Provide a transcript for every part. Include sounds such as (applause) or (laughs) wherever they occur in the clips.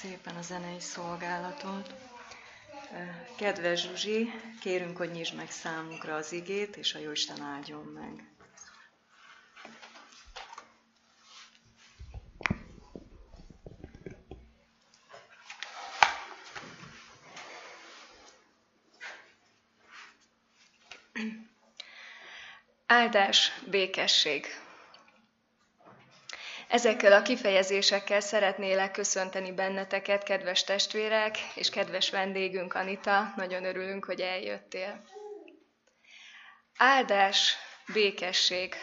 Szépen a zenei szolgálatot. Kedves Zsuzsi, kérünk, hogy nyisd meg számunkra az igét, és a Jóisten áldjon meg. Áldás, békesség. Ezekkel a kifejezésekkel szeretnélek köszönteni benneteket, kedves testvérek és kedves vendégünk Anita. Nagyon örülünk, hogy eljöttél. Áldás, békesség.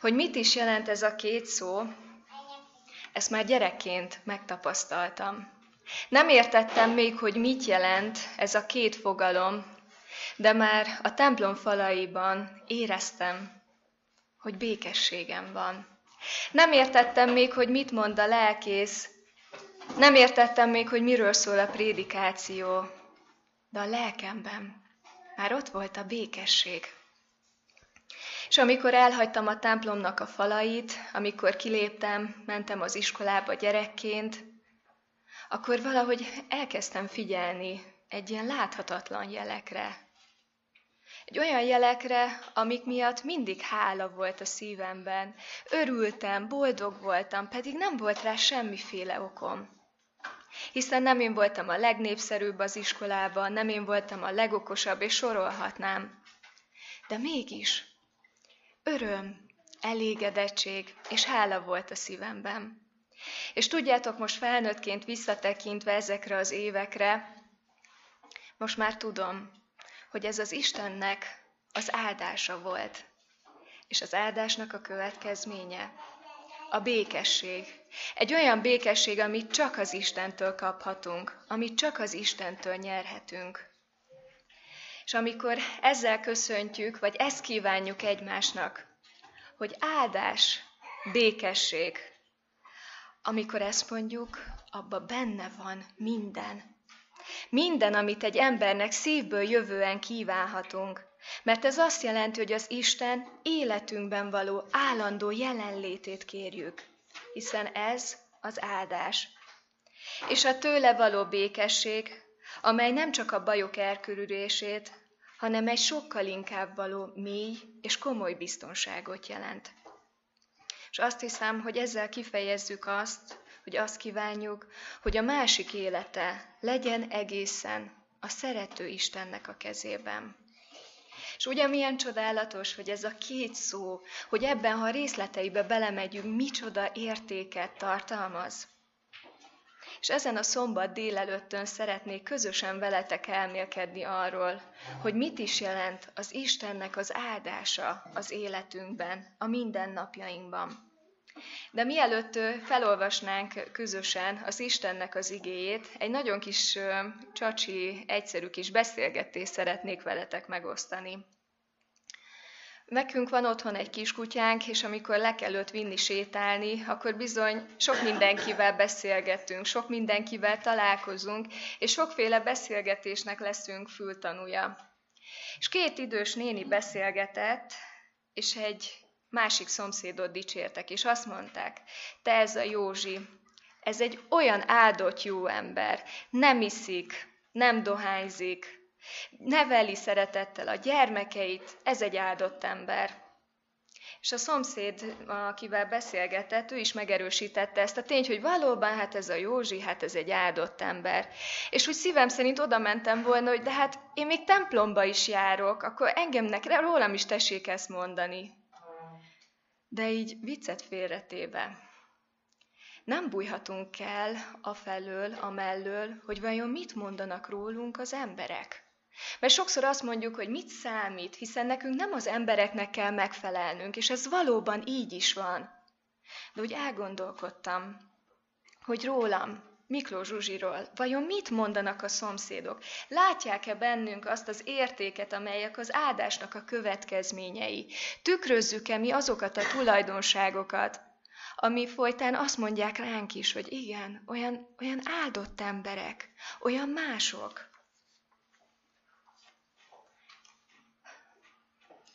Hogy mit is jelent ez a két szó, ezt már gyerekként megtapasztaltam. Nem értettem még, hogy mit jelent ez a két fogalom, de már a templom falaiban éreztem, hogy békességem van. Nem értettem még, hogy mit mond a lelkész, nem értettem még, hogy miről szól a prédikáció, de a lelkemben már ott volt a békesség. És amikor elhagytam a templomnak a falait, amikor kiléptem, mentem az iskolába gyerekként, akkor valahogy elkezdtem figyelni egy ilyen láthatatlan jelekre, egy olyan jelekre, amik miatt mindig hála volt a szívemben. Örültem, boldog voltam, pedig nem volt rá semmiféle okom. Hiszen nem én voltam a legnépszerűbb az iskolában, nem én voltam a legokosabb, és sorolhatnám. De mégis öröm, elégedettség és hála volt a szívemben. És tudjátok, most felnőttként visszatekintve ezekre az évekre, most már tudom, hogy ez az Istennek az áldása volt. És az áldásnak a következménye a békesség. Egy olyan békesség, amit csak az Istentől kaphatunk, amit csak az Istentől nyerhetünk. És amikor ezzel köszöntjük, vagy ezt kívánjuk egymásnak, hogy áldás, békesség, amikor ezt mondjuk, abba benne van minden. Minden, amit egy embernek szívből jövően kívánhatunk. Mert ez azt jelenti, hogy az Isten életünkben való állandó jelenlétét kérjük. Hiszen ez az áldás. És a tőle való békesség, amely nem csak a bajok elkörülését, hanem egy sokkal inkább való mély és komoly biztonságot jelent. És azt hiszem, hogy ezzel kifejezzük azt, hogy azt kívánjuk, hogy a másik élete legyen egészen a szerető Istennek a kezében. És ugye milyen csodálatos, hogy ez a két szó, hogy ebben, ha részleteibe belemegyünk, micsoda értéket tartalmaz. És ezen a szombat délelőttön szeretnék közösen veletek elmélkedni arról, hogy mit is jelent az Istennek az áldása az életünkben, a mindennapjainkban. De mielőtt felolvasnánk közösen az Istennek az igéjét, egy nagyon kis csacsi, egyszerű kis beszélgetést szeretnék veletek megosztani. Nekünk van otthon egy kiskutyánk, és amikor le kell őt vinni sétálni, akkor bizony sok mindenkivel beszélgetünk, sok mindenkivel találkozunk, és sokféle beszélgetésnek leszünk fültanúja. És két idős néni beszélgetett, és egy másik szomszédot dicsértek, és azt mondták, te ez a Józsi, ez egy olyan áldott jó ember, nem iszik, nem dohányzik, neveli szeretettel a gyermekeit, ez egy áldott ember. És a szomszéd, akivel beszélgetett, ő is megerősítette ezt a tényt, hogy valóban hát ez a Józsi, hát ez egy áldott ember. És úgy szívem szerint oda mentem volna, hogy de hát én még templomba is járok, akkor engemnek rólam is tessék ezt mondani. De így viccet félretéve, nem bújhatunk el afelől, amellől, hogy vajon mit mondanak rólunk az emberek. Mert sokszor azt mondjuk, hogy mit számít, hiszen nekünk nem az embereknek kell megfelelnünk, és ez valóban így is van. De úgy elgondolkodtam, hogy rólam, Miklós Zsuzsiról. Vajon mit mondanak a szomszédok? Látják-e bennünk azt az értéket, amelyek az áldásnak a következményei? Tükrözzük-e mi azokat a tulajdonságokat, ami folytán azt mondják ránk is, hogy igen, olyan, olyan áldott emberek, olyan mások.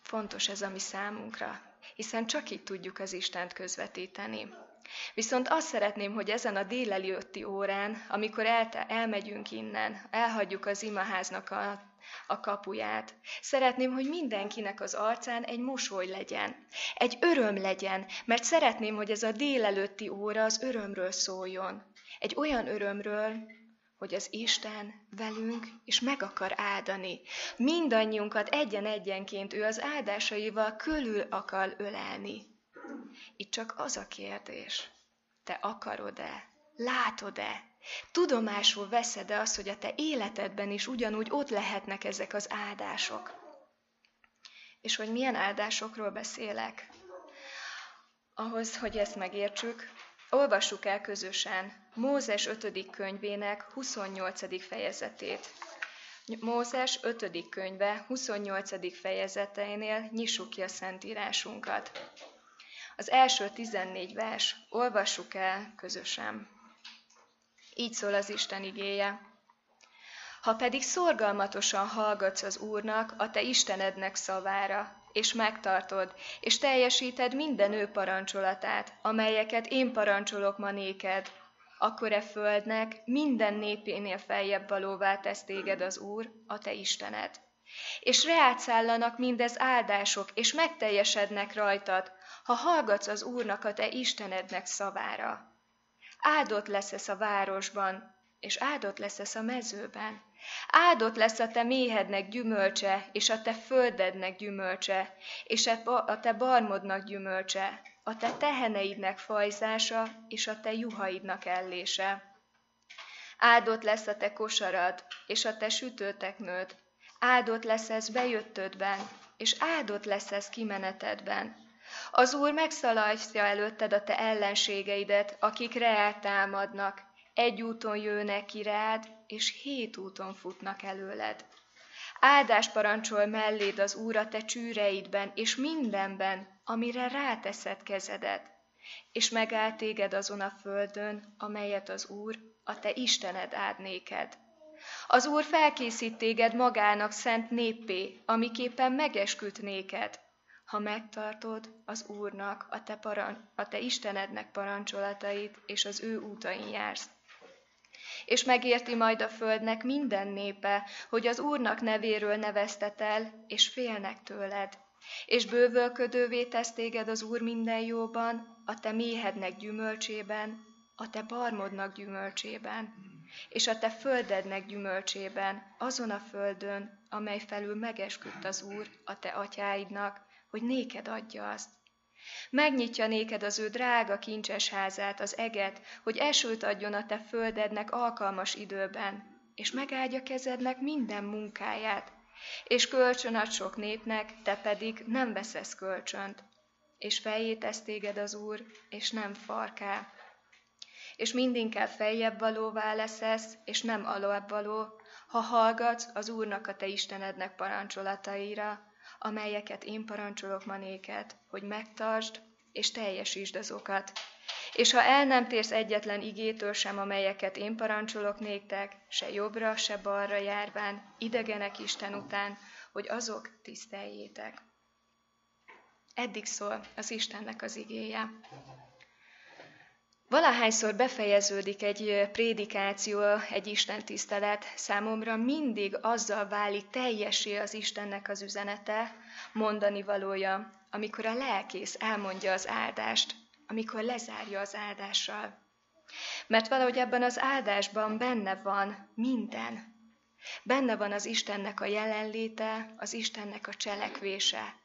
Fontos ez a mi számunkra, hiszen csak így tudjuk az Istent közvetíteni. Viszont azt szeretném, hogy ezen a délelőtti órán, amikor el, elmegyünk innen, elhagyjuk az imaháznak a, a kapuját, szeretném, hogy mindenkinek az arcán egy mosoly legyen, egy öröm legyen, mert szeretném, hogy ez a délelőtti óra az örömről szóljon. Egy olyan örömről, hogy az Isten velünk és meg akar áldani. Mindannyiunkat egyen-egyenként ő az áldásaival körül akar ölelni. Itt csak az a kérdés, te akarod-e, látod-e, tudomásul veszed-e azt, hogy a te életedben is ugyanúgy ott lehetnek ezek az áldások. És hogy milyen áldásokról beszélek? Ahhoz, hogy ezt megértsük, olvassuk el közösen Mózes 5. könyvének 28. fejezetét. Mózes 5. könyve 28. fejezeteinél nyissuk ki a Szentírásunkat. Az első 14 vers, olvassuk el közösen. Így szól az Isten igéje. Ha pedig szorgalmatosan hallgatsz az Úrnak, a te Istenednek szavára, és megtartod, és teljesíted minden ő parancsolatát, amelyeket én parancsolok ma néked, akkor e földnek minden népénél feljebb valóvá tesz téged az Úr, a te Istened. És reátszállanak mindez áldások, és megteljesednek rajtad, ha hallgatsz az Úrnak a te Istenednek szavára. Áldott lesz a városban, és áldott lesz a mezőben. Áldott lesz a te méhednek gyümölcse, és a te földednek gyümölcse, és a te barmodnak gyümölcse, a te teheneidnek fajzása, és a te juhaidnak ellése. Áldott lesz a te kosarad, és a te sütőteknőd, áldott lesz ez bejöttödben, és áldott lesz ez kimenetedben. Az Úr megszalajtja előtted a te ellenségeidet, akik reát támadnak, egy úton jönnek ki rád, és hét úton futnak előled. Áldás parancsol melléd az Úr a te csűreidben, és mindenben, amire ráteszed kezedet, és megáll téged azon a földön, amelyet az Úr, a te Istened áld néked. Az Úr felkészít téged magának szent néppé, amiképpen megesküdt néked, ha megtartod az Úrnak, a te, paran- a te Istenednek parancsolatait, és az ő útain jársz és megérti majd a földnek minden népe, hogy az Úrnak nevéről neveztetel, és félnek tőled. És bővölködővé tesz téged az Úr minden jóban, a te méhednek gyümölcsében, a te barmodnak gyümölcsében, és a te földednek gyümölcsében, azon a földön, amely felül megesküdt az Úr a te atyáidnak, hogy néked adja azt. Megnyitja néked az ő drága kincses házát, az eget, hogy esőt adjon a te földednek alkalmas időben, és megáldja kezednek minden munkáját, és kölcsön ad sok népnek, te pedig nem veszesz kölcsönt, és fejét tesz téged az Úr, és nem farká. És mindinkább feljebb valóvá leszesz, és nem alóbb való, ha hallgatsz az Úrnak a te Istenednek parancsolataira, amelyeket én parancsolok ma néked, hogy megtartsd és teljesítsd azokat. És ha el nem térsz egyetlen igétől sem, amelyeket én parancsolok néktek, se jobbra, se balra járván, idegenek Isten után, hogy azok tiszteljétek. Eddig szól az Istennek az igéje. Valahányszor befejeződik egy prédikáció, egy Isten tisztelet, számomra mindig azzal válik teljesé az Istennek az üzenete, mondani valója, amikor a lelkész elmondja az áldást, amikor lezárja az áldással. Mert valahogy ebben az áldásban benne van minden. Benne van az Istennek a jelenléte, az Istennek a cselekvése,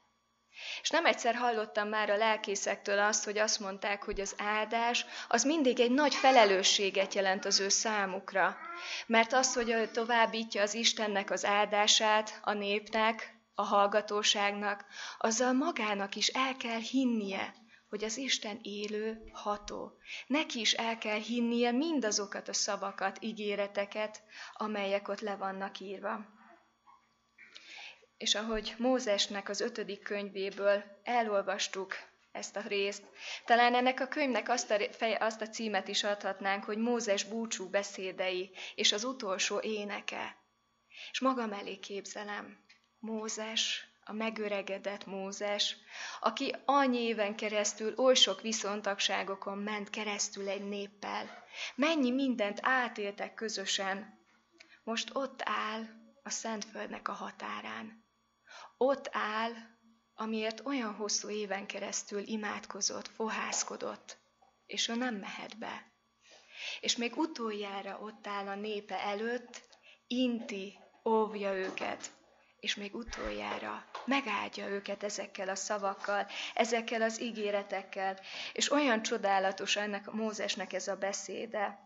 és nem egyszer hallottam már a lelkészektől azt, hogy azt mondták, hogy az áldás az mindig egy nagy felelősséget jelent az ő számukra. Mert az, hogy továbbítja az Istennek az áldását a népnek, a hallgatóságnak, azzal magának is el kell hinnie, hogy az Isten élő, ható. Neki is el kell hinnie mindazokat a szavakat, ígéreteket, amelyek ott le vannak írva és ahogy Mózesnek az ötödik könyvéből elolvastuk ezt a részt, talán ennek a könyvnek azt a, fej, azt a címet is adhatnánk, hogy Mózes búcsú beszédei és az utolsó éneke. És magam elé képzelem, Mózes, a megöregedett Mózes, aki annyi éven keresztül oly sok viszontagságokon ment keresztül egy néppel, mennyi mindent átéltek közösen, most ott áll a Szentföldnek a határán. Ott áll, amiért olyan hosszú éven keresztül imádkozott, fohászkodott, és ő nem mehet be. És még utoljára ott áll a népe előtt, inti, óvja őket, és még utoljára megáldja őket ezekkel a szavakkal, ezekkel az ígéretekkel, és olyan csodálatos ennek Mózesnek ez a beszéde,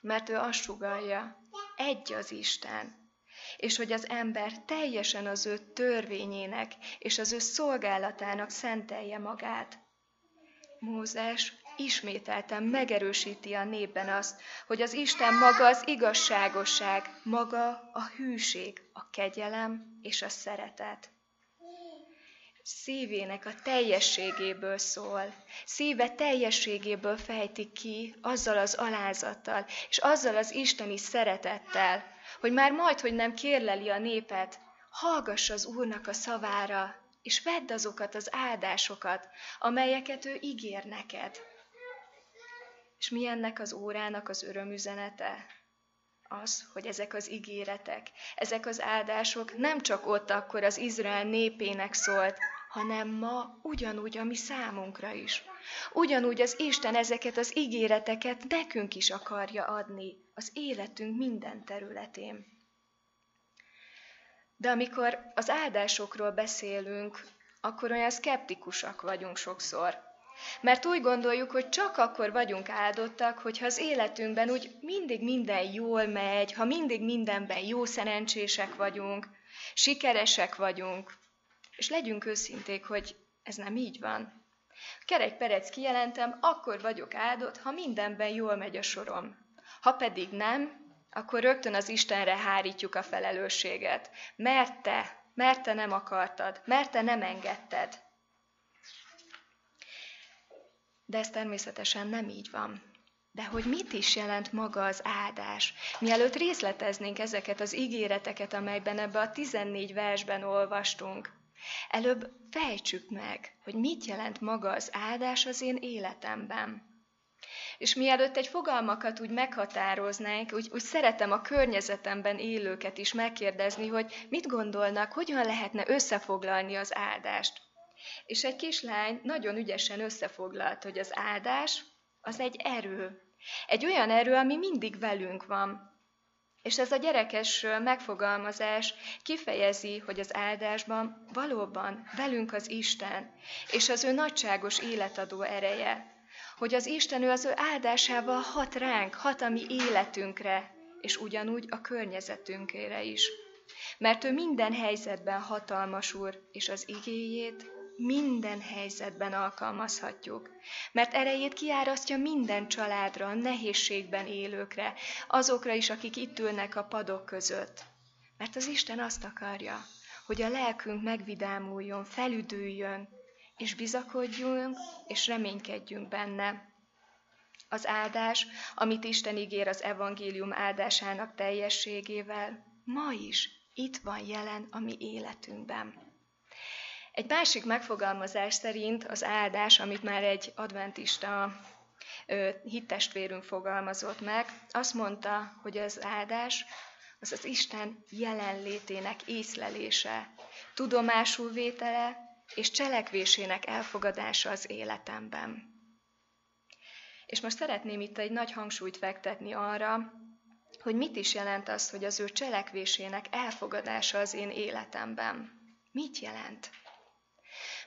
mert ő azt sugalja, egy az Isten, és hogy az ember teljesen az ő törvényének és az ő szolgálatának szentelje magát. Mózes ismételten megerősíti a népben azt, hogy az Isten maga az igazságosság, maga a hűség, a kegyelem és a szeretet. Szívének a teljességéből szól, szíve teljességéből fejti ki azzal az alázattal, és azzal az isteni szeretettel, hogy már majd, hogy nem kérleli a népet, hallgass az Úrnak a szavára, és vedd azokat az áldásokat, amelyeket ő ígér neked. És mi ennek az órának az örömüzenete? Az, hogy ezek az ígéretek, ezek az áldások nem csak ott akkor az Izrael népének szólt, hanem ma ugyanúgy a mi számunkra is. Ugyanúgy az Isten ezeket az ígéreteket nekünk is akarja adni az életünk minden területén. De amikor az áldásokról beszélünk, akkor olyan szkeptikusak vagyunk sokszor. Mert úgy gondoljuk, hogy csak akkor vagyunk áldottak, hogyha az életünkben úgy mindig minden jól megy, ha mindig mindenben jó szerencsések vagyunk, sikeresek vagyunk. És legyünk őszinték, hogy ez nem így van. Kerek perec kijelentem, akkor vagyok áldott, ha mindenben jól megy a sorom. Ha pedig nem, akkor rögtön az Istenre hárítjuk a felelősséget. Mert te, mert te nem akartad, mert te nem engedted. De ez természetesen nem így van. De hogy mit is jelent maga az áldás? Mielőtt részleteznénk ezeket az ígéreteket, amelyben ebbe a 14 versben olvastunk, előbb fejtsük meg, hogy mit jelent maga az áldás az én életemben. És mielőtt egy fogalmakat úgy meghatároznánk, úgy, úgy szeretem a környezetemben élőket is megkérdezni, hogy mit gondolnak, hogyan lehetne összefoglalni az áldást. És egy kislány nagyon ügyesen összefoglalt, hogy az áldás az egy erő. Egy olyan erő, ami mindig velünk van. És ez a gyerekes megfogalmazás kifejezi, hogy az áldásban valóban velünk az Isten, és az ő nagyságos életadó ereje. Hogy az Isten ő az ő áldásával hat ránk, hat a mi életünkre, és ugyanúgy a környezetünkére is. Mert ő minden helyzetben hatalmas úr, és az igéjét minden helyzetben alkalmazhatjuk, mert erejét kiárasztja minden családra, nehézségben élőkre, azokra is, akik itt ülnek a padok között. Mert az Isten azt akarja, hogy a lelkünk megvidámuljon, felüdüljön, és bizakodjunk, és reménykedjünk benne. Az áldás, amit Isten ígér az evangélium áldásának teljességével, ma is itt van jelen a mi életünkben. Egy másik megfogalmazás szerint az áldás, amit már egy adventista hittestvérünk fogalmazott meg, azt mondta, hogy az áldás az az Isten jelenlétének észlelése, tudomásul vétele és cselekvésének elfogadása az életemben. És most szeretném itt egy nagy hangsúlyt fektetni arra, hogy mit is jelent az, hogy az ő cselekvésének elfogadása az én életemben. Mit jelent?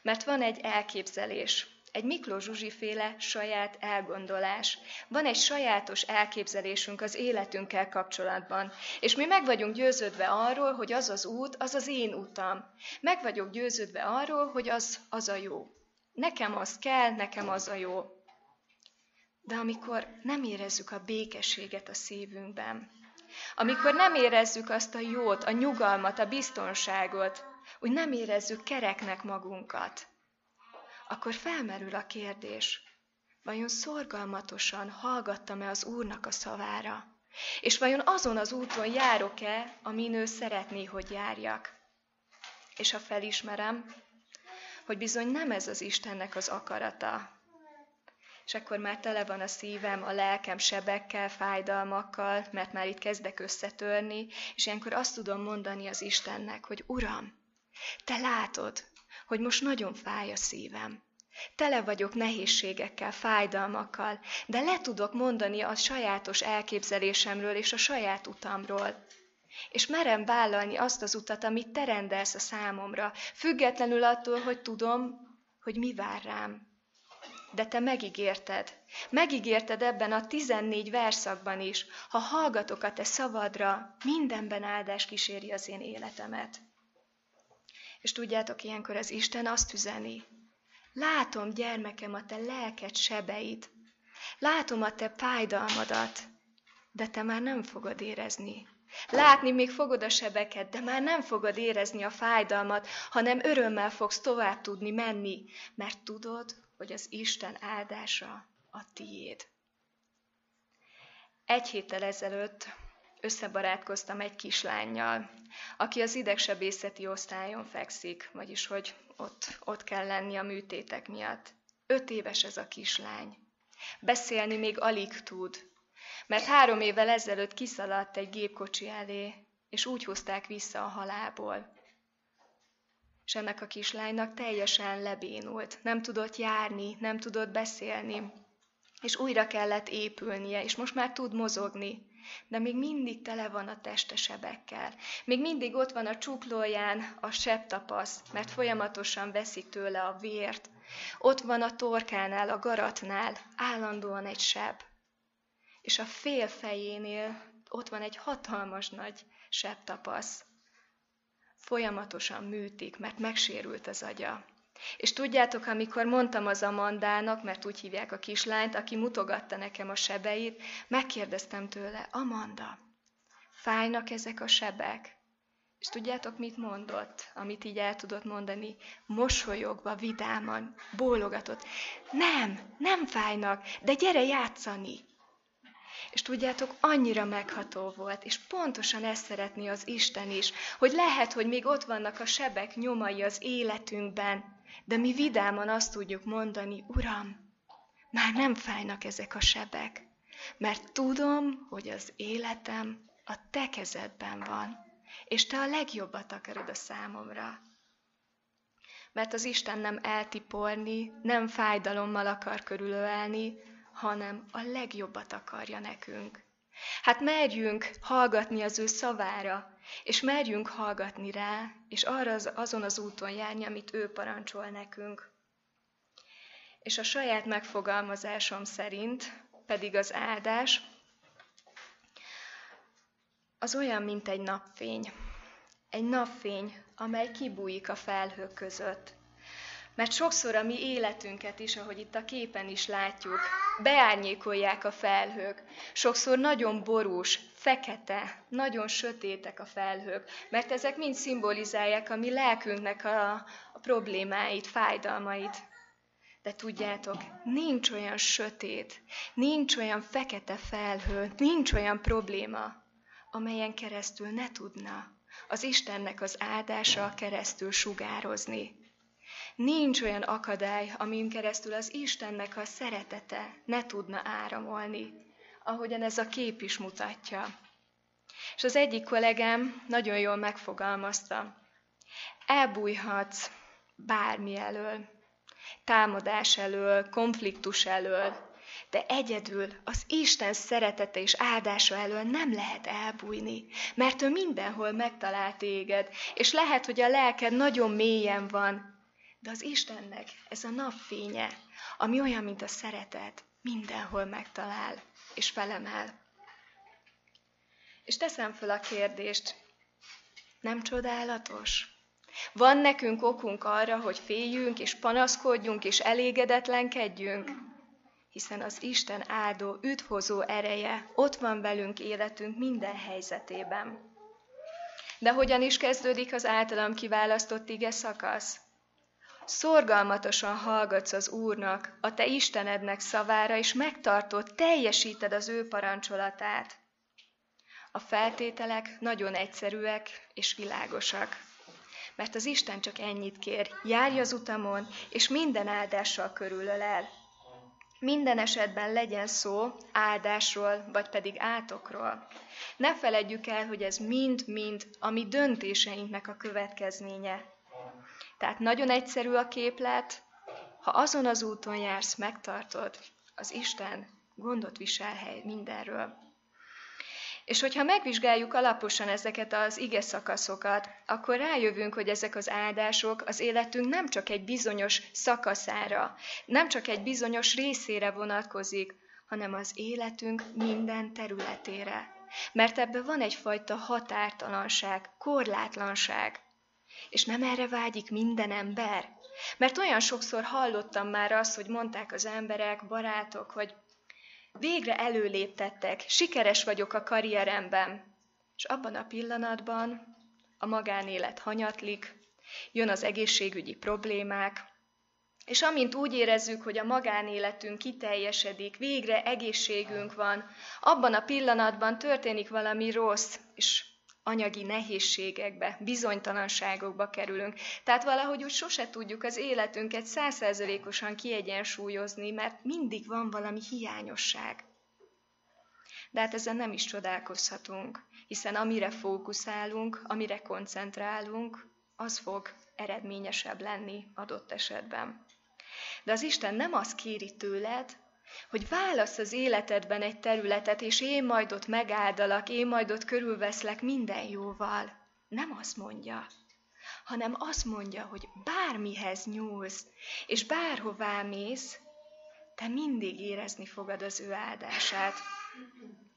Mert van egy elképzelés, egy Miklós Zsuzsi féle saját elgondolás. Van egy sajátos elképzelésünk az életünkkel kapcsolatban, és mi meg vagyunk győződve arról, hogy az az út, az az én utam. Meg vagyok győződve arról, hogy az, az a jó. Nekem az kell, nekem az a jó. De amikor nem érezzük a békességet a szívünkben, amikor nem érezzük azt a jót, a nyugalmat, a biztonságot, úgy nem érezzük kereknek magunkat, akkor felmerül a kérdés, vajon szorgalmatosan hallgattam-e az Úrnak a szavára, és vajon azon az úton járok-e, amin ő szeretné, hogy járjak. És ha felismerem, hogy bizony nem ez az Istennek az akarata, és akkor már tele van a szívem, a lelkem sebekkel, fájdalmakkal, mert már itt kezdek összetörni, és ilyenkor azt tudom mondani az Istennek, hogy Uram, te látod, hogy most nagyon fáj a szívem. Tele vagyok nehézségekkel, fájdalmakkal, de le tudok mondani a sajátos elképzelésemről és a saját utamról. És merem vállalni azt az utat, amit te rendelsz a számomra, függetlenül attól, hogy tudom, hogy mi vár rám. De te megígérted, megígérted ebben a tizennégy verszakban is, ha hallgatok a te szavadra, mindenben áldás kíséri az én életemet. És tudjátok, ilyenkor az Isten azt üzeni, látom, gyermekem, a te lelked sebeit, látom a te fájdalmadat, de te már nem fogod érezni. Látni még fogod a sebeket, de már nem fogod érezni a fájdalmat, hanem örömmel fogsz tovább tudni menni, mert tudod, hogy az Isten áldása a tiéd. Egy héttel ezelőtt összebarátkoztam egy kislányjal, aki az idegsebészeti osztályon fekszik, vagyis hogy ott, ott kell lenni a műtétek miatt. Öt éves ez a kislány. Beszélni még alig tud, mert három évvel ezelőtt kiszaladt egy gépkocsi elé, és úgy hozták vissza a halából. És ennek a kislánynak teljesen lebénult, nem tudott járni, nem tudott beszélni, és újra kellett épülnie, és most már tud mozogni, de még mindig tele van a teste sebekkel. Még mindig ott van a csuklóján a sebtapasz, mert folyamatosan veszik tőle a vért. Ott van a torkánál, a garatnál, állandóan egy seb. És a fél fejénél ott van egy hatalmas nagy sebtapasz. Folyamatosan műtik, mert megsérült az agya. És tudjátok, amikor mondtam az Amandának, mert úgy hívják a kislányt, aki mutogatta nekem a sebeit, megkérdeztem tőle, Amanda, fájnak ezek a sebek? És tudjátok, mit mondott, amit így el tudott mondani? Mosolyogva, vidáman, bólogatott. Nem, nem fájnak, de gyere játszani. És tudjátok, annyira megható volt, és pontosan ezt szeretné az Isten is, hogy lehet, hogy még ott vannak a sebek nyomai az életünkben, de mi vidáman azt tudjuk mondani, Uram, már nem fájnak ezek a sebek, mert tudom, hogy az életem a te kezedben van, és te a legjobbat akarod a számomra. Mert az Isten nem eltiporni, nem fájdalommal akar körülölelni, hanem a legjobbat akarja nekünk. Hát merjünk hallgatni az ő szavára, és merjünk hallgatni rá, és arra az, azon az úton járni, amit ő parancsol nekünk. És a saját megfogalmazásom szerint pedig az áldás az olyan, mint egy napfény. Egy napfény, amely kibújik a felhők között. Mert sokszor a mi életünket is, ahogy itt a képen is látjuk, beárnyékolják a felhők. Sokszor nagyon borús, fekete, nagyon sötétek a felhők, mert ezek mind szimbolizálják a mi lelkünknek a, a problémáit, fájdalmait. De tudjátok, nincs olyan sötét, nincs olyan fekete felhő, nincs olyan probléma, amelyen keresztül ne tudna az Istennek az áldása keresztül sugározni. Nincs olyan akadály, amin keresztül az Istennek a szeretete ne tudna áramolni, ahogyan ez a kép is mutatja. És az egyik kollégám nagyon jól megfogalmazta. Elbújhatsz bármi elől, támadás elől, konfliktus elől, de egyedül az Isten szeretete és áldása elől nem lehet elbújni, mert ő mindenhol megtalál téged, és lehet, hogy a lelked nagyon mélyen van, de az Istennek ez a napfénye, ami olyan, mint a szeretet, mindenhol megtalál és felemel. És teszem föl a kérdést, nem csodálatos? Van nekünk okunk arra, hogy féljünk és panaszkodjunk és elégedetlenkedjünk? Hiszen az Isten áldó, üdvhozó ereje ott van velünk életünk minden helyzetében. De hogyan is kezdődik az általam kiválasztott ige szakasz? Szorgalmatosan hallgatsz az Úrnak, a te Istenednek szavára, és megtartod, teljesíted az ő parancsolatát. A feltételek nagyon egyszerűek és világosak. Mert az Isten csak ennyit kér, járj az utamon, és minden áldással körülölel. Minden esetben legyen szó áldásról, vagy pedig átokról. Ne feledjük el, hogy ez mind-mind a mi döntéseinknek a következménye. Tehát nagyon egyszerű a képlet, ha azon az úton jársz, megtartod, az Isten gondot visel hely mindenről. És hogyha megvizsgáljuk alaposan ezeket az ige szakaszokat, akkor rájövünk, hogy ezek az áldások az életünk nem csak egy bizonyos szakaszára, nem csak egy bizonyos részére vonatkozik, hanem az életünk minden területére. Mert ebben van egyfajta határtalanság, korlátlanság. És nem erre vágyik minden ember. Mert olyan sokszor hallottam már azt, hogy mondták az emberek, barátok, hogy Végre előléptettek, sikeres vagyok a karrieremben. És abban a pillanatban a magánélet hanyatlik, jön az egészségügyi problémák, és amint úgy érezzük, hogy a magánéletünk kiteljesedik, végre egészségünk van, abban a pillanatban történik valami rossz, és anyagi nehézségekbe, bizonytalanságokba kerülünk. Tehát valahogy úgy sose tudjuk az életünket százszerzelékosan kiegyensúlyozni, mert mindig van valami hiányosság. De hát ezen nem is csodálkozhatunk, hiszen amire fókuszálunk, amire koncentrálunk, az fog eredményesebb lenni adott esetben. De az Isten nem azt kéri tőled, hogy válasz az életedben egy területet, és én majd ott megáldalak, én majd ott körülveszlek minden jóval. Nem azt mondja, hanem azt mondja, hogy bármihez nyúlsz, és bárhová mész, te mindig érezni fogad az ő áldását.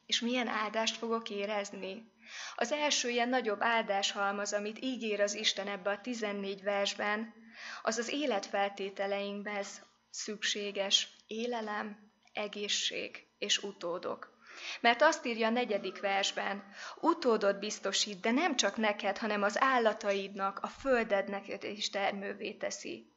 És milyen áldást fogok érezni? Az első ilyen nagyobb áldáshalmaz, amit ígér az Isten ebbe a 14 versben, az az életfeltételeinkben szükséges élelem, egészség és utódok. Mert azt írja a negyedik versben, utódot biztosít, de nem csak neked, hanem az állataidnak, a földednek is termővé teszi.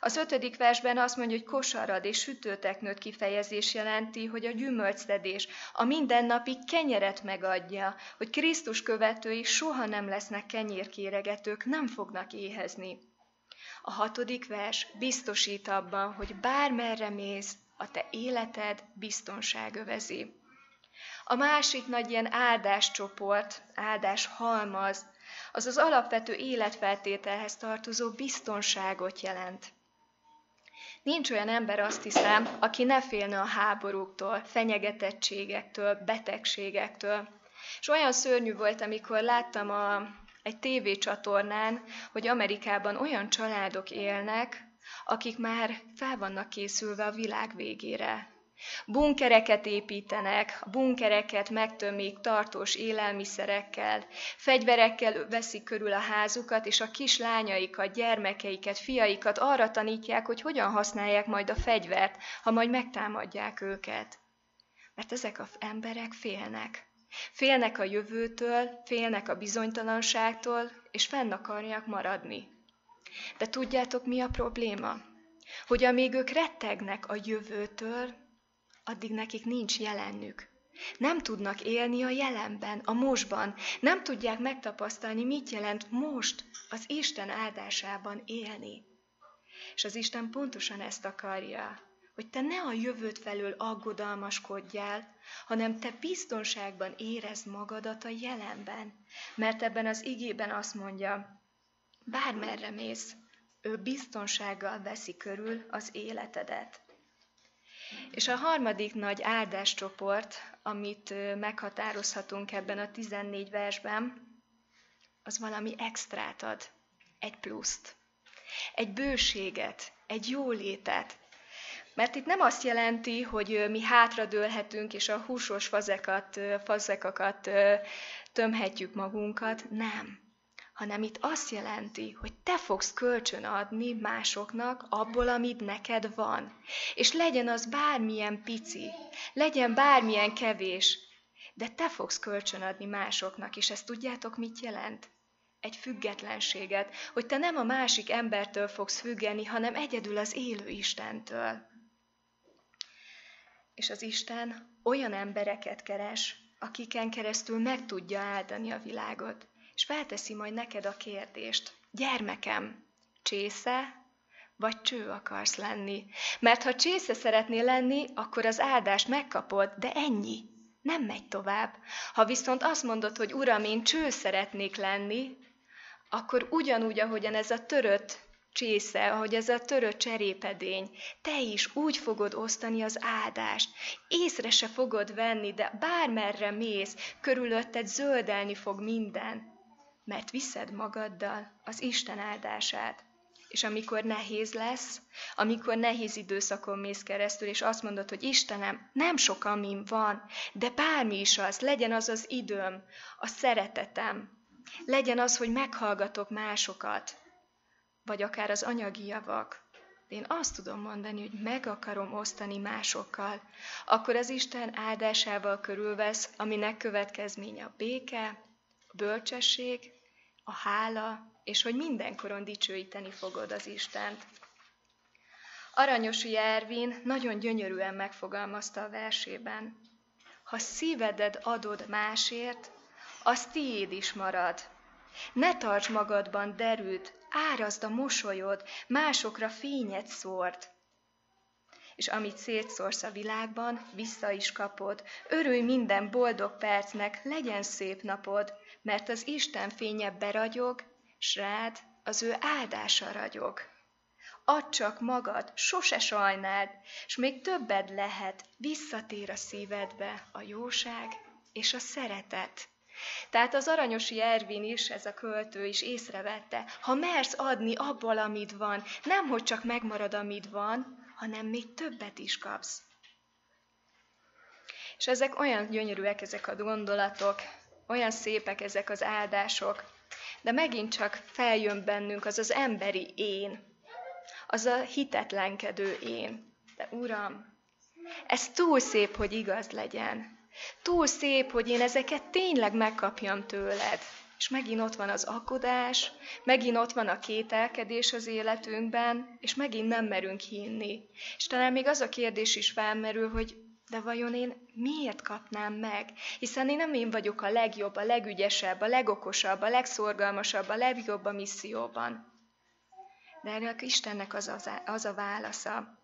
Az ötödik versben azt mondja, hogy kosarad és sütőteknőt kifejezés jelenti, hogy a gyümölcszedés, a mindennapi kenyeret megadja, hogy Krisztus követői soha nem lesznek kenyérkéregetők, nem fognak éhezni. A hatodik vers biztosít abban, hogy bármerre mész, a te életed biztonság övezi. A másik nagy ilyen áldáscsoport, áldás halmaz, az az alapvető életfeltételhez tartozó biztonságot jelent. Nincs olyan ember, azt hiszem, aki ne félne a háborúktól, fenyegetettségektől, betegségektől. És olyan szörnyű volt, amikor láttam a, egy tévécsatornán, hogy Amerikában olyan családok élnek, akik már fel vannak készülve a világ végére. Bunkereket építenek, a bunkereket megtömik tartós élelmiszerekkel, fegyverekkel veszik körül a házukat, és a kis lányaikat, gyermekeiket, fiaikat arra tanítják, hogy hogyan használják majd a fegyvert, ha majd megtámadják őket. Mert ezek az emberek félnek. Félnek a jövőtől, félnek a bizonytalanságtól, és fenn akarják maradni. De tudjátok, mi a probléma? Hogy amíg ők rettegnek a jövőtől, addig nekik nincs jelenük. Nem tudnak élni a jelenben, a mostban. Nem tudják megtapasztalni, mit jelent most az Isten áldásában élni. És az Isten pontosan ezt akarja, hogy te ne a jövőt felől aggodalmaskodjál, hanem te biztonságban érezd magadat a jelenben. Mert ebben az igében azt mondja, Bármerre mész, ő biztonsággal veszi körül az életedet. És a harmadik nagy áldáscsoport, amit meghatározhatunk ebben a 14 versben, az valami extrát ad, egy pluszt, egy bőséget, egy jólétet. Mert itt nem azt jelenti, hogy mi hátradőlhetünk, és a húsos fazekat, fazekakat tömhetjük magunkat, nem hanem itt azt jelenti, hogy te fogsz kölcsön adni másoknak abból, amit neked van. És legyen az bármilyen pici, legyen bármilyen kevés, de te fogsz kölcsön adni másoknak, és ezt tudjátok, mit jelent? Egy függetlenséget, hogy te nem a másik embertől fogsz függeni, hanem egyedül az élő Istentől. És az Isten olyan embereket keres, akiken keresztül meg tudja áldani a világot és felteszi majd neked a kérdést. Gyermekem, csésze vagy cső akarsz lenni? Mert ha csésze szeretnél lenni, akkor az áldást megkapod, de ennyi. Nem megy tovább. Ha viszont azt mondod, hogy Uram, én cső szeretnék lenni, akkor ugyanúgy, ahogyan ez a törött csésze, ahogy ez a törött cserépedény, te is úgy fogod osztani az áldást. Észre se fogod venni, de bármerre mész, körülötted zöldelni fog minden, mert viszed magaddal az Isten áldását. És amikor nehéz lesz, amikor nehéz időszakon mész keresztül, és azt mondod, hogy Istenem, nem sok amim van, de bármi is az, legyen az az időm, a szeretetem, legyen az, hogy meghallgatok másokat, vagy akár az anyagi javak, de én azt tudom mondani, hogy meg akarom osztani másokkal, akkor az Isten áldásával körülvesz, aminek következménye a béke, bölcsesség, a hála, és hogy mindenkoron dicsőíteni fogod az Istent. Aranyosi Ervin nagyon gyönyörűen megfogalmazta a versében. Ha szíveded adod másért, az tiéd is marad. Ne tarts magadban derült, árazd a mosolyod, másokra fényet szórt. És amit szétszórsz a világban, vissza is kapod. Örülj minden boldog percnek, legyen szép napod, mert az Isten fénye beragyog, s rád az ő áldása ragyog. Add csak magad, sose sajnáld, s még többed lehet, visszatér a szívedbe a jóság és a szeretet. Tehát az aranyosi Ervin is, ez a költő is észrevette, ha mersz adni abból, amit van, nem hogy csak megmarad, amit van, hanem még többet is kapsz. És ezek olyan gyönyörűek, ezek a gondolatok, olyan szépek ezek az áldások, de megint csak feljön bennünk az az emberi én, az a hitetlenkedő én. De Uram, ez túl szép, hogy igaz legyen. Túl szép, hogy én ezeket tényleg megkapjam tőled. És megint ott van az akudás, megint ott van a kételkedés az életünkben, és megint nem merünk hinni. És talán még az a kérdés is felmerül, hogy de vajon én miért kapnám meg? Hiszen én nem én vagyok a legjobb, a legügyesebb, a legokosabb, a legszorgalmasabb, a legjobb a misszióban. De erre Istennek az, az, az a válasza.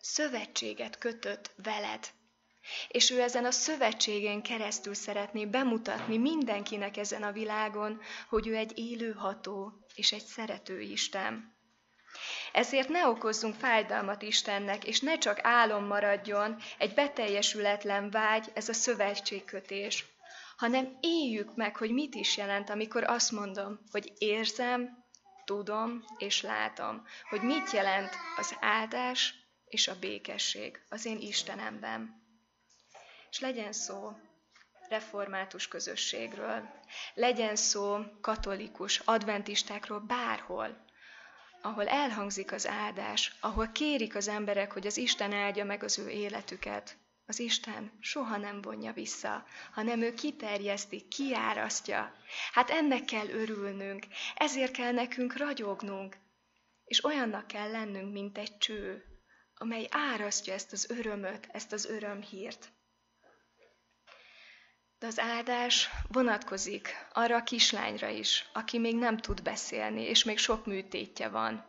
Szövetséget kötött veled. És ő ezen a szövetségen keresztül szeretné bemutatni mindenkinek ezen a világon, hogy ő egy élőható és egy szerető Isten. Ezért ne okozzunk fájdalmat Istennek, és ne csak álom maradjon, egy beteljesületlen vágy, ez a szövetségkötés, hanem éljük meg, hogy mit is jelent, amikor azt mondom, hogy érzem, tudom és látom, hogy mit jelent az áldás és a békesség az én Istenemben. És legyen szó református közösségről, legyen szó katolikus, adventistákról, bárhol, ahol elhangzik az áldás, ahol kérik az emberek, hogy az Isten áldja meg az ő életüket. Az Isten soha nem vonja vissza, hanem ő kiterjeszti, kiárasztja. Hát ennek kell örülnünk, ezért kell nekünk ragyognunk, és olyannak kell lennünk, mint egy cső, amely árasztja ezt az örömöt, ezt az örömhírt. De az áldás vonatkozik arra a kislányra is, aki még nem tud beszélni, és még sok műtétje van.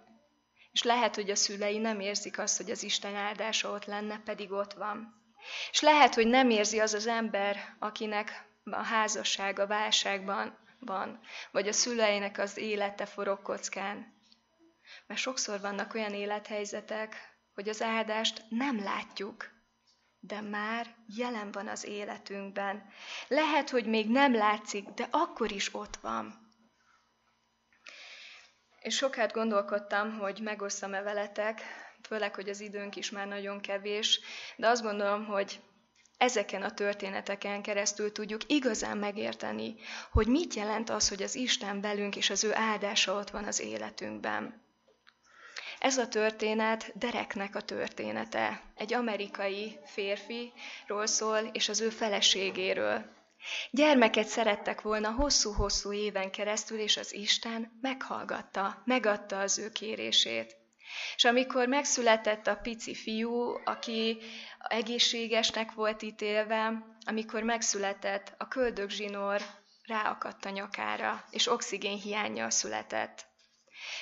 És lehet, hogy a szülei nem érzik azt, hogy az Isten áldása ott lenne, pedig ott van. És lehet, hogy nem érzi az az ember, akinek a házassága válságban van, vagy a szüleinek az élete forog kockán. Mert sokszor vannak olyan élethelyzetek, hogy az áldást nem látjuk, de már jelen van az életünkben. Lehet, hogy még nem látszik, de akkor is ott van. És sokat gondolkodtam, hogy megosztam-e veletek, főleg, hogy az időnk is már nagyon kevés, de azt gondolom, hogy ezeken a történeteken keresztül tudjuk igazán megérteni, hogy mit jelent az, hogy az Isten velünk és az ő áldása ott van az életünkben. Ez a történet Dereknek a története. Egy amerikai férfiról szól, és az ő feleségéről. Gyermeket szerettek volna hosszú-hosszú éven keresztül, és az Isten meghallgatta, megadta az ő kérését. És amikor megszületett a pici fiú, aki egészségesnek volt ítélve, amikor megszületett, a köldögzsinór ráakadt a nyakára, és oxigén hiánya született.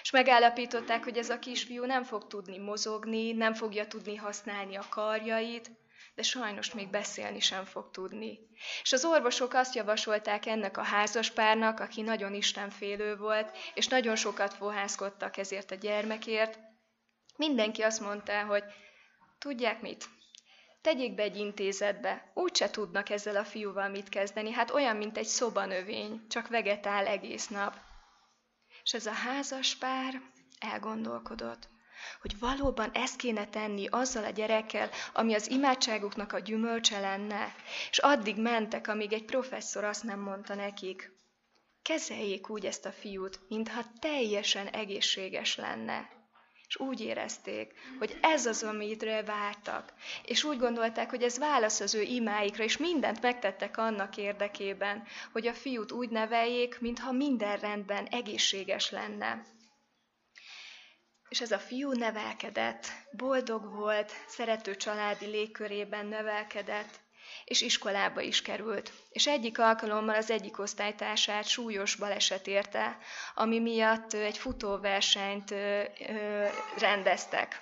És megállapították, hogy ez a kisfiú nem fog tudni mozogni, nem fogja tudni használni a karjait, de sajnos még beszélni sem fog tudni. És az orvosok azt javasolták ennek a házaspárnak, aki nagyon istenfélő volt, és nagyon sokat fohászkodtak ezért a gyermekért. Mindenki azt mondta, hogy tudják mit, tegyék be egy intézetbe, úgyse tudnak ezzel a fiúval mit kezdeni, hát olyan, mint egy szobanövény, csak vegetál egész nap. És ez a házas pár elgondolkodott, hogy valóban ezt kéne tenni azzal a gyerekkel, ami az imádságuknak a gyümölcse lenne, és addig mentek, amíg egy professzor azt nem mondta nekik, kezeljék úgy ezt a fiút, mintha teljesen egészséges lenne. És úgy érezték, hogy ez az, amitre vártak. És úgy gondolták, hogy ez válasz az ő imáikra, és mindent megtettek annak érdekében, hogy a fiút úgy neveljék, mintha minden rendben egészséges lenne. És ez a fiú nevelkedett, boldog volt, szerető családi légkörében nevelkedett, és iskolába is került. És egyik alkalommal az egyik osztálytársát súlyos baleset érte, ami miatt egy futóversenyt rendeztek,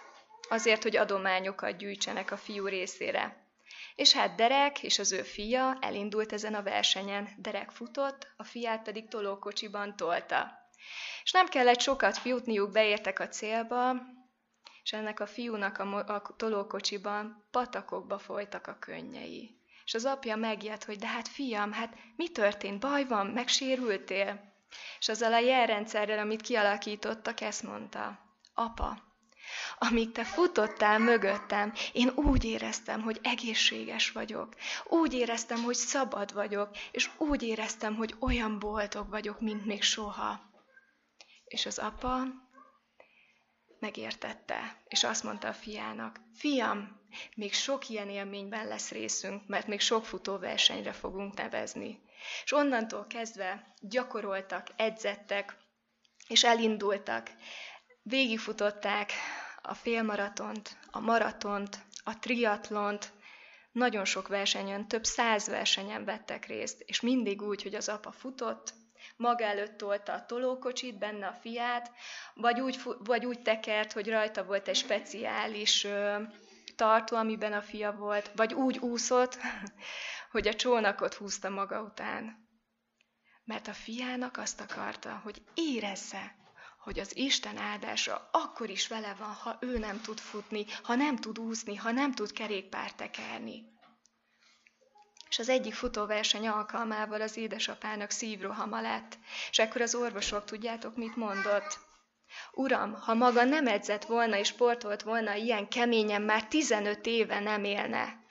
azért, hogy adományokat gyűjtsenek a fiú részére. És hát Derek és az ő fia elindult ezen a versenyen. Derek futott, a fiát pedig tolókocsiban tolta. És nem kellett sokat jutniuk, beértek a célba, és ennek a fiúnak a, a tolókocsiban patakokba folytak a könnyei. És az apja megijedt, hogy de hát fiam, hát mi történt, baj van, megsérültél? És azzal a jelrendszerrel, amit kialakítottak, ezt mondta, apa, amíg te futottál mögöttem, én úgy éreztem, hogy egészséges vagyok. Úgy éreztem, hogy szabad vagyok, és úgy éreztem, hogy olyan boldog vagyok, mint még soha. És az apa megértette, és azt mondta a fiának, fiam, még sok ilyen élményben lesz részünk, mert még sok futóversenyre fogunk nevezni. És onnantól kezdve gyakoroltak, edzettek, és elindultak. Végigfutották a félmaratont, a maratont, a triatlont, nagyon sok versenyen, több száz versenyen vettek részt, és mindig úgy, hogy az apa futott, maga előtt tolta a tolókocsit, benne a fiát, vagy úgy, vagy úgy tekert, hogy rajta volt egy speciális ö, tartó, amiben a fia volt, vagy úgy úszott, (laughs) hogy a csónakot húzta maga után. Mert a fiának azt akarta, hogy érezze, hogy az Isten áldása akkor is vele van, ha ő nem tud futni, ha nem tud úszni, ha nem tud kerékpárt tekerni. És az egyik futóverseny alkalmával az édesapának szívrohama lett, és ekkor az orvosok tudjátok, mit mondott? Uram, ha maga nem edzett volna és sportolt volna ilyen keményen, már 15 éve nem élne.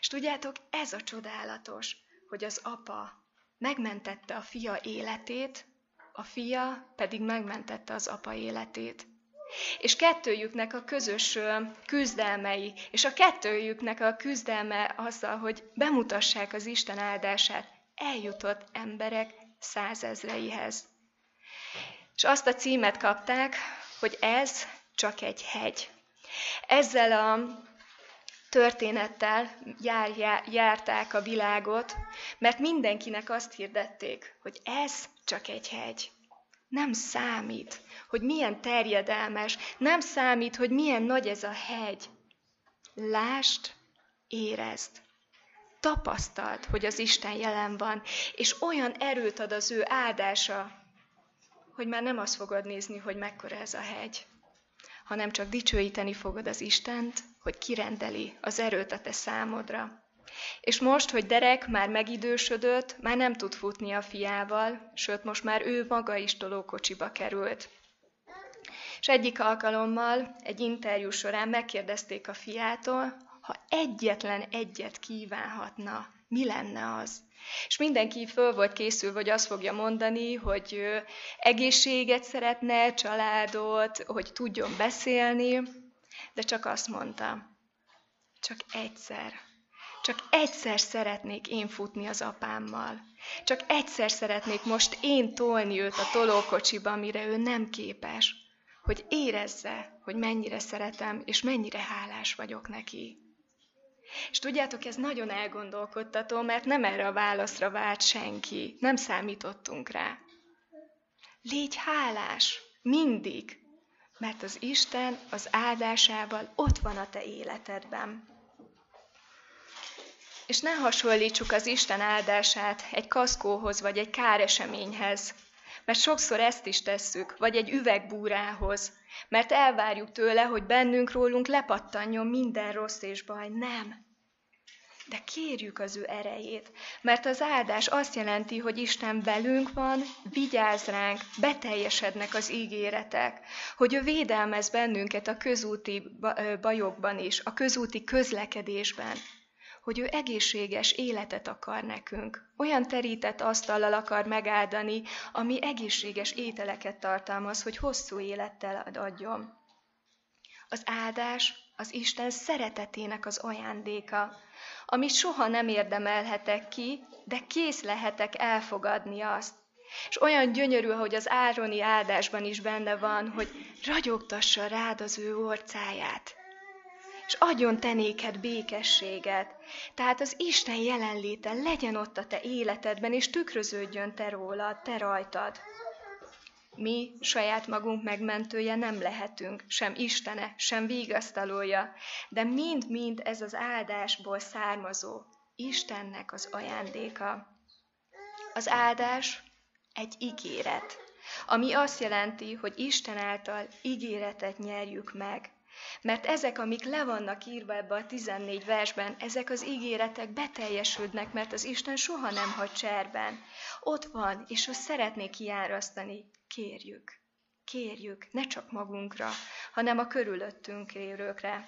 És tudjátok, ez a csodálatos, hogy az apa megmentette a fia életét, a fia pedig megmentette az apa életét. És kettőjüknek a közös küzdelmei, és a kettőjüknek a küzdelme azzal, hogy bemutassák az Isten áldását, eljutott emberek százezreihez. És azt a címet kapták, hogy ez csak egy hegy. Ezzel a történettel jár, jár, járták a világot, mert mindenkinek azt hirdették, hogy ez csak egy hegy. Nem számít, hogy milyen terjedelmes, nem számít, hogy milyen nagy ez a hegy. Lást, érezd, tapasztalt, hogy az Isten jelen van, és olyan erőt ad az ő áldása, hogy már nem azt fogod nézni, hogy mekkora ez a hegy, hanem csak dicsőíteni fogod az Istent, hogy kirendeli az erőt a te számodra. És most, hogy Derek már megidősödött, már nem tud futni a fiával, sőt, most már ő maga is tolókocsiba került. És egyik alkalommal, egy interjú során megkérdezték a fiától, ha egyetlen egyet kívánhatna, mi lenne az? És mindenki föl volt készül, hogy azt fogja mondani, hogy egészséget szeretne, családot, hogy tudjon beszélni, de csak azt mondta, csak egyszer, csak egyszer szeretnék én futni az apámmal. Csak egyszer szeretnék most én tolni őt a tolókocsiba, amire ő nem képes, hogy érezze, hogy mennyire szeretem, és mennyire hálás vagyok neki. És tudjátok, ez nagyon elgondolkodtató, mert nem erre a válaszra várt senki. Nem számítottunk rá. Légy hálás, mindig, mert az Isten az áldásával ott van a te életedben. És ne hasonlítsuk az Isten áldását egy kaszkóhoz vagy egy káreseményhez, mert sokszor ezt is tesszük, vagy egy üvegbúrához, mert elvárjuk tőle, hogy bennünk rólunk lepattanjon minden rossz és baj. Nem. De kérjük az ő erejét, mert az áldás azt jelenti, hogy Isten velünk van, vigyáz ránk, beteljesednek az ígéretek, hogy ő védelmez bennünket a közúti bajokban is, a közúti közlekedésben, hogy ő egészséges életet akar nekünk. Olyan terített asztallal akar megáldani, ami egészséges ételeket tartalmaz, hogy hosszú élettel adjon. Az áldás az Isten szeretetének az ajándéka, amit soha nem érdemelhetek ki, de kész lehetek elfogadni azt. És olyan gyönyörű, hogy az ároni áldásban is benne van, hogy ragyogtassa rád az ő orcáját és adjon te néked békességet. Tehát az Isten jelenléte legyen ott a te életedben, és tükröződjön te rólad, te rajtad. Mi saját magunk megmentője nem lehetünk, sem Istene, sem vigasztalója, de mind-mind ez az áldásból származó, Istennek az ajándéka. Az áldás egy ígéret, ami azt jelenti, hogy Isten által ígéretet nyerjük meg. Mert ezek, amik le vannak írva ebbe a 14 versben, ezek az ígéretek beteljesődnek, mert az Isten soha nem hagy cserben. Ott van, és azt szeretnék kiárasztani. Kérjük, kérjük, ne csak magunkra, hanem a körülöttünk élőkre.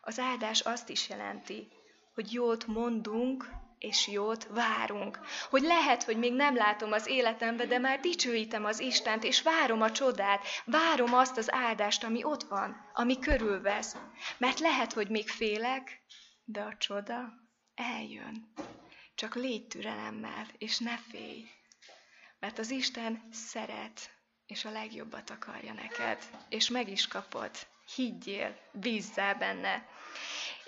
Az áldás azt is jelenti, hogy jót mondunk és jót várunk. Hogy lehet, hogy még nem látom az életembe, de már dicsőítem az Istent, és várom a csodát, várom azt az áldást, ami ott van, ami körülvesz. Mert lehet, hogy még félek, de a csoda eljön. Csak légy türelemmel, és ne félj. Mert az Isten szeret, és a legjobbat akarja neked. És meg is kapod. Higgyél, bízzál benne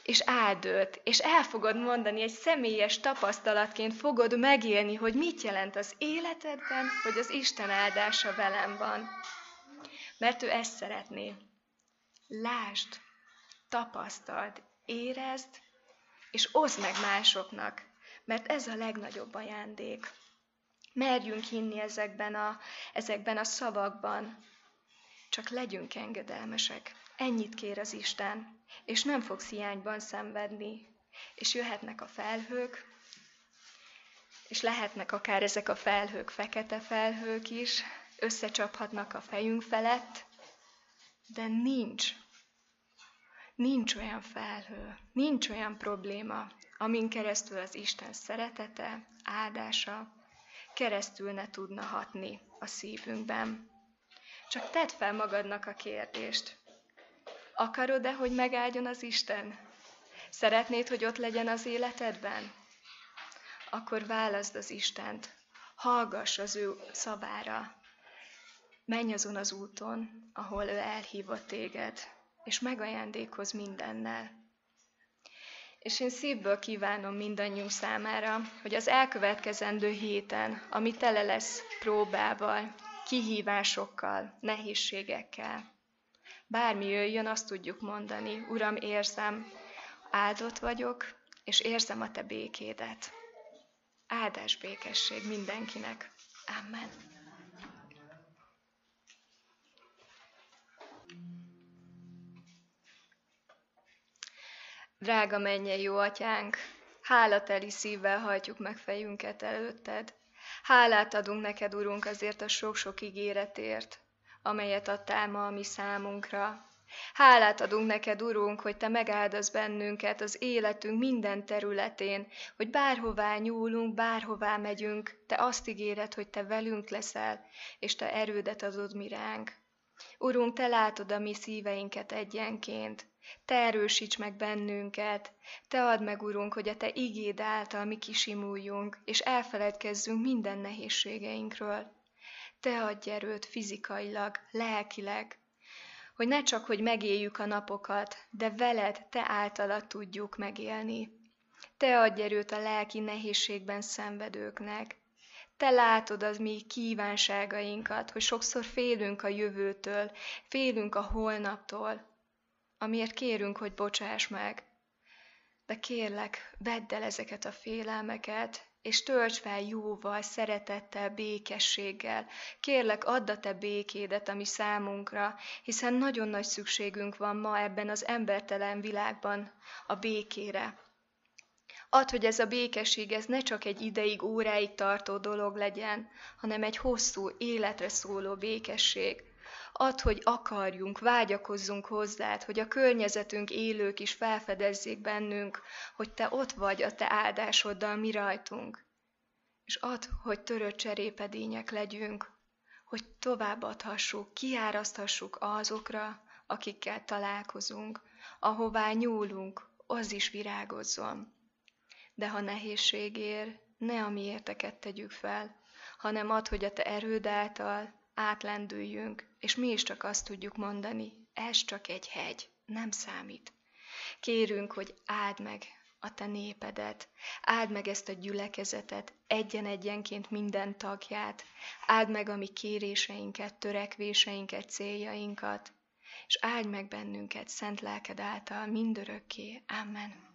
és áldőt, és el fogod mondani, egy személyes tapasztalatként fogod megélni, hogy mit jelent az életedben, hogy az Isten áldása velem van. Mert ő ezt szeretné. Lásd, tapasztald, érezd, és oszd meg másoknak, mert ez a legnagyobb ajándék. Merjünk hinni ezekben a, ezekben a szavakban, csak legyünk engedelmesek. Ennyit kér az Isten, és nem fogsz hiányban szenvedni. És jöhetnek a felhők, és lehetnek akár ezek a felhők fekete felhők is, összecsaphatnak a fejünk felett, de nincs, nincs olyan felhő, nincs olyan probléma, amin keresztül az Isten szeretete, áldása keresztül ne tudna hatni a szívünkben. Csak tedd fel magadnak a kérdést, Akarod-e, hogy megáldjon az Isten? Szeretnéd, hogy ott legyen az életedben? Akkor válaszd az Istent. Hallgass az ő szavára. Menj azon az úton, ahol ő elhívott téged, és megajándékoz mindennel. És én szívből kívánom mindannyiunk számára, hogy az elkövetkezendő héten, ami tele lesz próbával, kihívásokkal, nehézségekkel, Bármi jöjjön, azt tudjuk mondani, Uram, érzem, áldott vagyok, és érzem a Te békédet. Áldás békesség mindenkinek. Amen. Drága mennyei jó atyánk, hálateli szívvel hajtjuk meg fejünket előtted. Hálát adunk neked, Urunk, azért a sok-sok ígéretért, amelyet adtál ma a mi számunkra. Hálát adunk neked, Urunk, hogy Te megáldasz bennünket az életünk minden területén, hogy bárhová nyúlunk, bárhová megyünk, Te azt ígéred, hogy Te velünk leszel, és Te erődet adod mi ránk. Urunk, Te látod a mi szíveinket egyenként, Te erősíts meg bennünket, Te add meg, Urunk, hogy a Te igéd által mi kisimuljunk, és elfeledkezzünk minden nehézségeinkről. Te adj erőt fizikailag, lelkileg, hogy ne csak, hogy megéljük a napokat, de veled, te általad tudjuk megélni. Te adj erőt a lelki nehézségben szenvedőknek. Te látod az mi kívánságainkat, hogy sokszor félünk a jövőtől, félünk a holnaptól, amiért kérünk, hogy bocsáss meg. De kérlek, vedd el ezeket a félelmeket, és tölts fel jóval, szeretettel, békességgel. Kérlek, add a te békédet, ami számunkra, hiszen nagyon nagy szükségünk van ma ebben az embertelen világban a békére. Add, hogy ez a békesség ez ne csak egy ideig, óráig tartó dolog legyen, hanem egy hosszú, életre szóló békesség. Add, hogy akarjunk, vágyakozzunk hozzád, hogy a környezetünk élők is felfedezzék bennünk, hogy te ott vagy a te áldásoddal mi rajtunk. És add, hogy törött cserépedények legyünk, hogy továbbadhassuk, kiáraszthassuk azokra, akikkel találkozunk, ahová nyúlunk, az is virágozzon. De ha nehézség ér, ne a mi érteket tegyük fel, hanem add, hogy a te erőd által átlendüljünk, és mi is csak azt tudjuk mondani, ez csak egy hegy, nem számít. Kérünk, hogy áld meg a te népedet, áld meg ezt a gyülekezetet, egyen-egyenként minden tagját, áld meg a mi kéréseinket, törekvéseinket, céljainkat, és áld meg bennünket szent lelked által mindörökké. Amen.